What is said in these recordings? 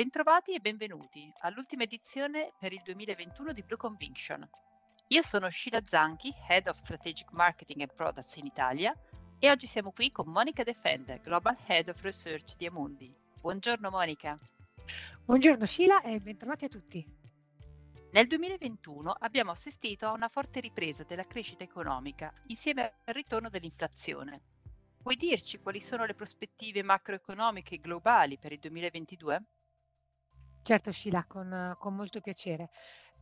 Bentrovati e benvenuti all'ultima edizione per il 2021 di Blue Conviction. Io sono Sheila Zanchi, Head of Strategic Marketing and Products in Italia e oggi siamo qui con Monica Defender, Global Head of Research di Amundi. Buongiorno Monica. Buongiorno Sheila e bentrovati a tutti. Nel 2021 abbiamo assistito a una forte ripresa della crescita economica insieme al ritorno dell'inflazione. Puoi dirci quali sono le prospettive macroeconomiche globali per il 2022? Certo Scila, con con molto piacere.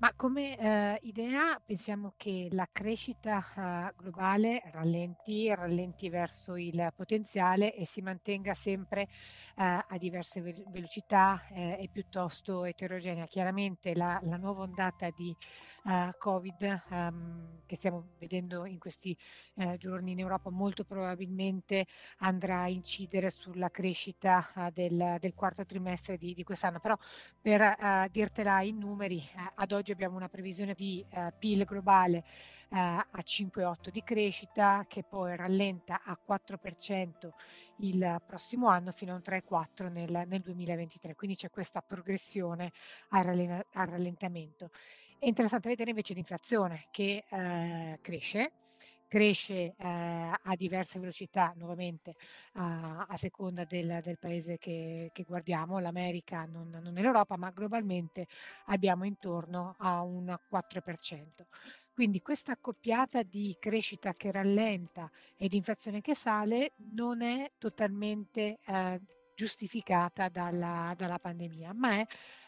Ma come, ehm, idea pensiamo che la crescita, uhm, globale rallenti, rallenti verso il potenziale e si mantenga sempre, ehm, a diverse vel velocità, ehm, e piuttosto eterogenea. Chiaramente la la nuova ondata di, uhm, Covid, uhm, che stiamo vedendo in questi, ehm, giorni in Europa, molto probabilmente andrà a incidere sulla crescita, del del quarto trimestre di di quest'anno. Però per, dirtela in numeri, a ad oggi abbiamo una previsione di, ehm, PIL globale, ehm, a 5,8 di crescita, che poi rallenta a 4% il prossimo anno fino a un 3,4 nel nel 2023. Quindi c'è questa progressione al ralena al rallentamento. È interessante vedere invece l'inflazione che, ehm, cresce, cresce, ehm, a diverse velocità nuovamente a a seconda del del paese che che guardiamo. L'America non non l'Europa, ma globalmente abbiamo intorno a un 4%. Quindi questa accoppiata di crescita che rallenta e di inflazione che sale non è totalmente, ehm, giustificata dalla dalla pandemia, ma è,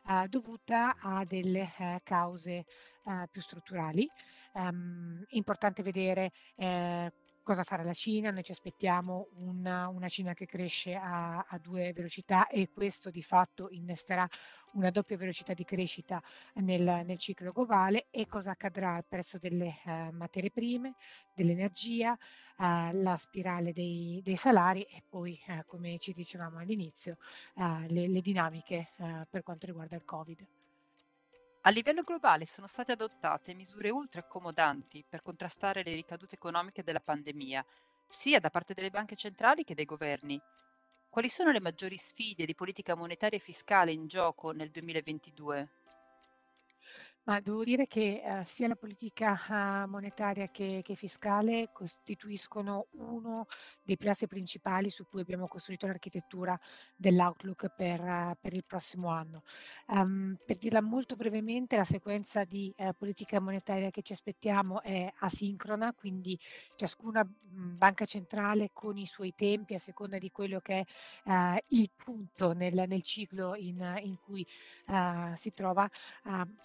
uhm, dovuta a delle, ehm, cause, uhm, più strutturali. Ehm, importante vedere, ehm, cosa farà la Cina. Noi ci aspettiamo una una Cina che cresce a a 2 velocità e questo di fatto innesterà una doppia velocità di crescita nel nel ciclo globale e cosa accadrà al prezzo delle, ehm, materie prime, dell'energia, uhm, la spirale dei dei salari e poi, ehm, come ci dicevamo all'inizio, le le dinamiche, per quanto riguarda il Covid. A livello globale sono state adottate misure ultra accomodanti per contrastare le ricadute economiche della pandemia, sia da parte delle banche centrali che dai governi. Quali sono le maggiori sfide di politica monetaria e fiscale in gioco nel 2022? Ma devo dire che, ehm, sia la politica, uhm, monetaria che che fiscale costituiscono uno dei pilastri principali su cui abbiamo costruito l'architettura dell'outlook per per il prossimo anno. Uhm, per dirla molto brevemente, la sequenza di, ehm, politica monetaria che ci aspettiamo è asincrona, quindi ciascuna, mhmm, banca centrale con i suoi tempi a seconda di quello che è, ehm, il punto nel nel ciclo in in cui, si trova, uhm,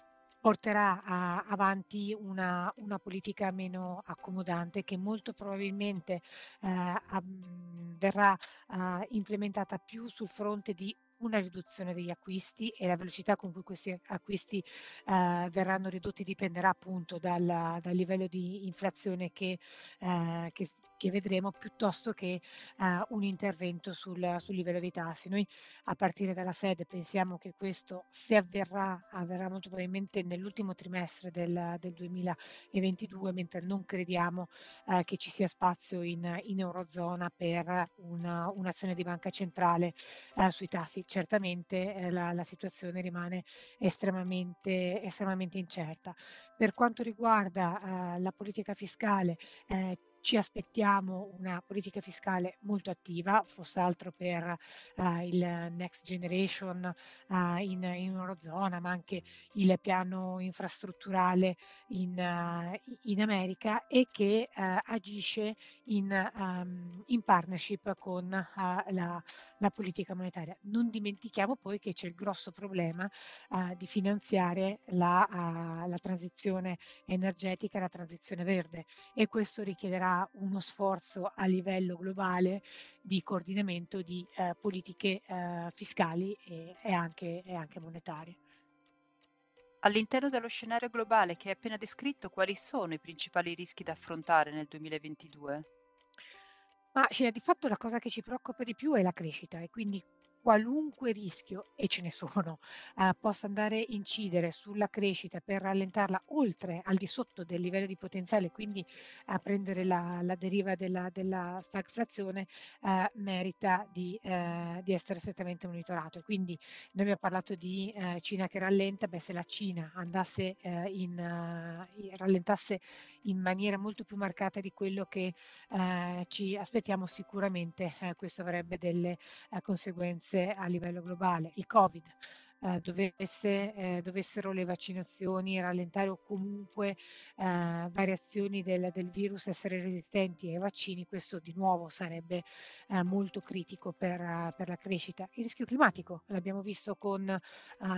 porterà a avanti una una politica meno accomodante che molto probabilmente, mhmm, verrà, uhm, implementata più sul fronte di una riduzione degli acquisti e la velocità con cui questi acquisti, ehm, verranno ridotti dipenderà appunto dal dal livello di inflazione che ehm, che che vedremo piuttosto che, ehm, un intervento sul sul livello dei tassi. Noi a partire dalla Fed pensiamo che questo, se avverrà, avverrà molto probabilmente nell'ultimo trimestre del del 2022, mentre non crediamo, ehm, che ci sia spazio in in Eurozona per una un'azione di banca centrale, ehm, sui tassi. Certamente, ehm, la la situazione rimane estremamente estremamente incerta. Per quanto riguarda, uhm, la politica fiscale, ehm, ci aspettiamo una politica fiscale molto attiva, fosse altro per, uhm, il Next Generation, uhm, in in Eurozona, ma anche il piano infrastrutturale in i in America e che, agisce in uhm, in partnership con, la la politica monetaria. Non dimentichiamo poi che c'è il grosso problema, uhm, di finanziare la uhm, la transizione energetica la transizione verde e questo richiederà uno sforzo a livello globale di coordinamento di, ehm, politiche, fiscali e e anche e anche monetarie. All'interno dello scenario globale che hai appena descritto, quali sono i principali rischi da affrontare nel 2022? Ma cioè, di fatto la cosa che ci preoccupa di più è la crescita e quindi qualunque rischio, e ce ne sono, eh, possa andare a incidere sulla crescita per rallentarla oltre al di sotto del livello di potenziale, quindi a prendere la, la deriva della, della stagflazione, eh, merita di, eh, di, essere strettamente monitorato. Quindi noi abbiamo parlato di eh, Cina che rallenta, beh, se la Cina andasse eh, in, rallentasse in maniera molto più marcata di quello che eh, ci aspettiamo sicuramente eh, questo avrebbe delle eh, conseguenze a livello globale. Il Covid eh, dovesse, eh, dovessero le vaccinazioni rallentare o comunque eh, variazioni del, del, virus essere resistenti ai vaccini, questo di nuovo sarebbe eh, molto critico per, per, la crescita. Il rischio climatico l'abbiamo visto con eh,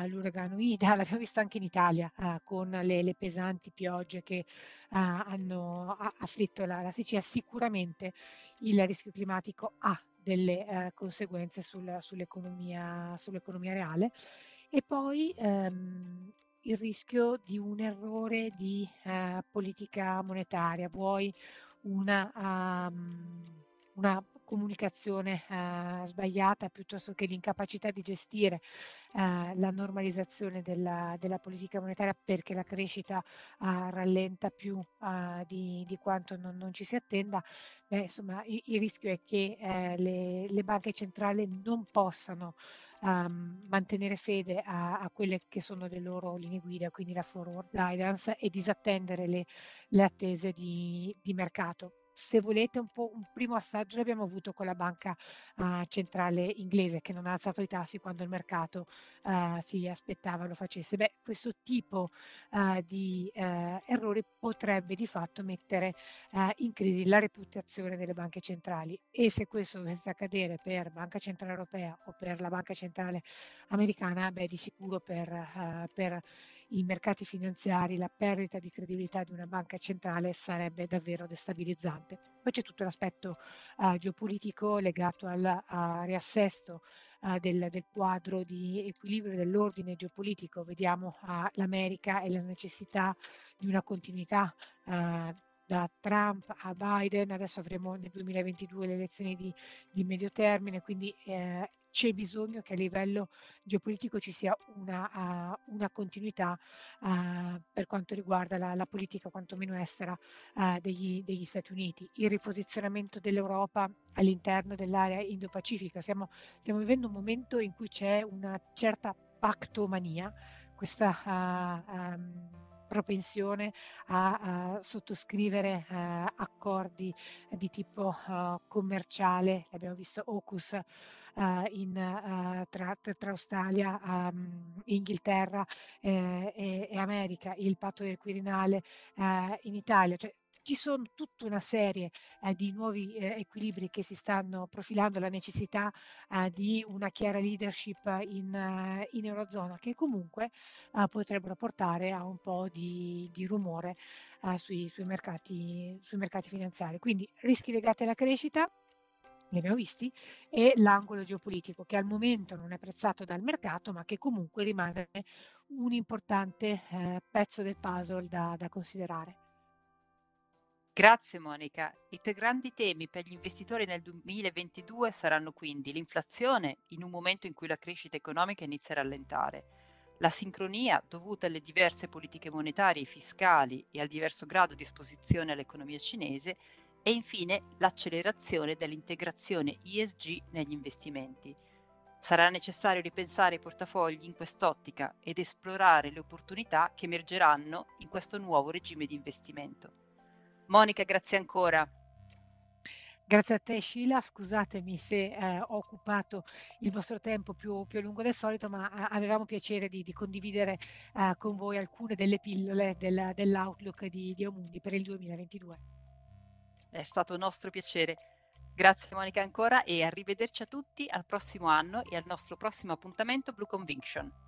l'uragano Ida, l'abbiamo visto anche in Italia eh, con le, le, pesanti piogge che hanno afflitto la, la Sicilia. Sicuramente il rischio climatico ha delle eh, conseguenze sul, sull'economia, sull'economia, reale. E poi ehm, il rischio di un errore di eh, politica monetaria, vuoi una, um, una comunicazione eh, sbagliata piuttosto che l'incapacità di gestire eh, la normalizzazione della, della, politica monetaria perché la crescita eh, rallenta più eh, di, di, quanto non, non, ci si attenda, beh, insomma il, il, rischio è che eh, le, le, banche centrali non possano um, mantenere fede a, a, quelle che sono le loro linee guida, quindi la forward guidance e disattendere le, le attese di, di mercato se volete un, po', un primo assaggio l'abbiamo avuto con la banca uh, centrale inglese che non ha alzato i tassi quando il mercato uh, si aspettava lo facesse. Beh, questo tipo uh, di errori potrebbe di fatto mettere in crisi la reputazione delle banche centrali e se questo dovesse accadere per Banca Centrale Europea o per la Banca Centrale Americana, beh, di sicuro per, per i mercati finanziari, la perdita di credibilità di una banca centrale sarebbe davvero destabilizzante. Poi c'è tutto l'aspetto uh, geopolitico legato al uh, riassesto uh, del, del, quadro di equilibrio dell'ordine geopolitico. Vediamo l'America e la necessità di una continuità da Trump a Biden, adesso avremo nel 2022 le elezioni di, di medio termine, quindi eh, c'è bisogno che a livello geopolitico ci sia una, uh, una continuità uh, per quanto riguarda la, la politica quantomeno estera uh, degli, degli, Stati Uniti, il riposizionamento dell'Europa all'interno dell'area Indo-Pacifica. Stiamo, stiamo vivendo un momento in cui c'è una certa pactomania, questa um, propensione a, a sottoscrivere uh, accordi di tipo uh, commerciale, abbiamo visto AUKUS uh, in, uh, tra, tra, Australia, um, Inghilterra eh, e, e, America, il patto del Quirinale in Italia. Cioè, ci sono tutta una serie eh, di nuovi eh, equilibri che si stanno profilando, la necessità eh, di una chiara leadership in, in Eurozona che comunque potrebbero portare a un po' di, di rumore sui, sui, mercati, sui mercati finanziari. Quindi rischi legati alla crescita, li abbiamo visti, e l'angolo geopolitico che al momento non è apprezzato dal mercato ma che comunque rimane un importante eh, pezzo del puzzle da, da considerare. Grazie Monica. I tre grandi temi per gli investitori nel 2022 saranno quindi l'inflazione in un momento in cui la crescita economica inizia a rallentare, la sincronia dovuta alle diverse politiche monetarie e fiscali e al diverso grado di esposizione all'economia cinese e infine l'accelerazione dell'integrazione ESG negli investimenti. Sarà necessario ripensare i portafogli in quest'ottica ed esplorare le opportunità che emergeranno in questo nuovo regime di investimento. Monica, grazie ancora. Grazie a te Sheila, scusatemi se eh, ho occupato il vostro tempo più, più, a lungo del solito, ma eh, avevamo piacere di, di condividere eh, con voi alcune delle pillole del, dell'outlook di, di Omundi per il 2022. È stato un nostro piacere. Grazie Monica ancora e arrivederci a tutti al prossimo anno e al nostro prossimo appuntamento Blue Conviction.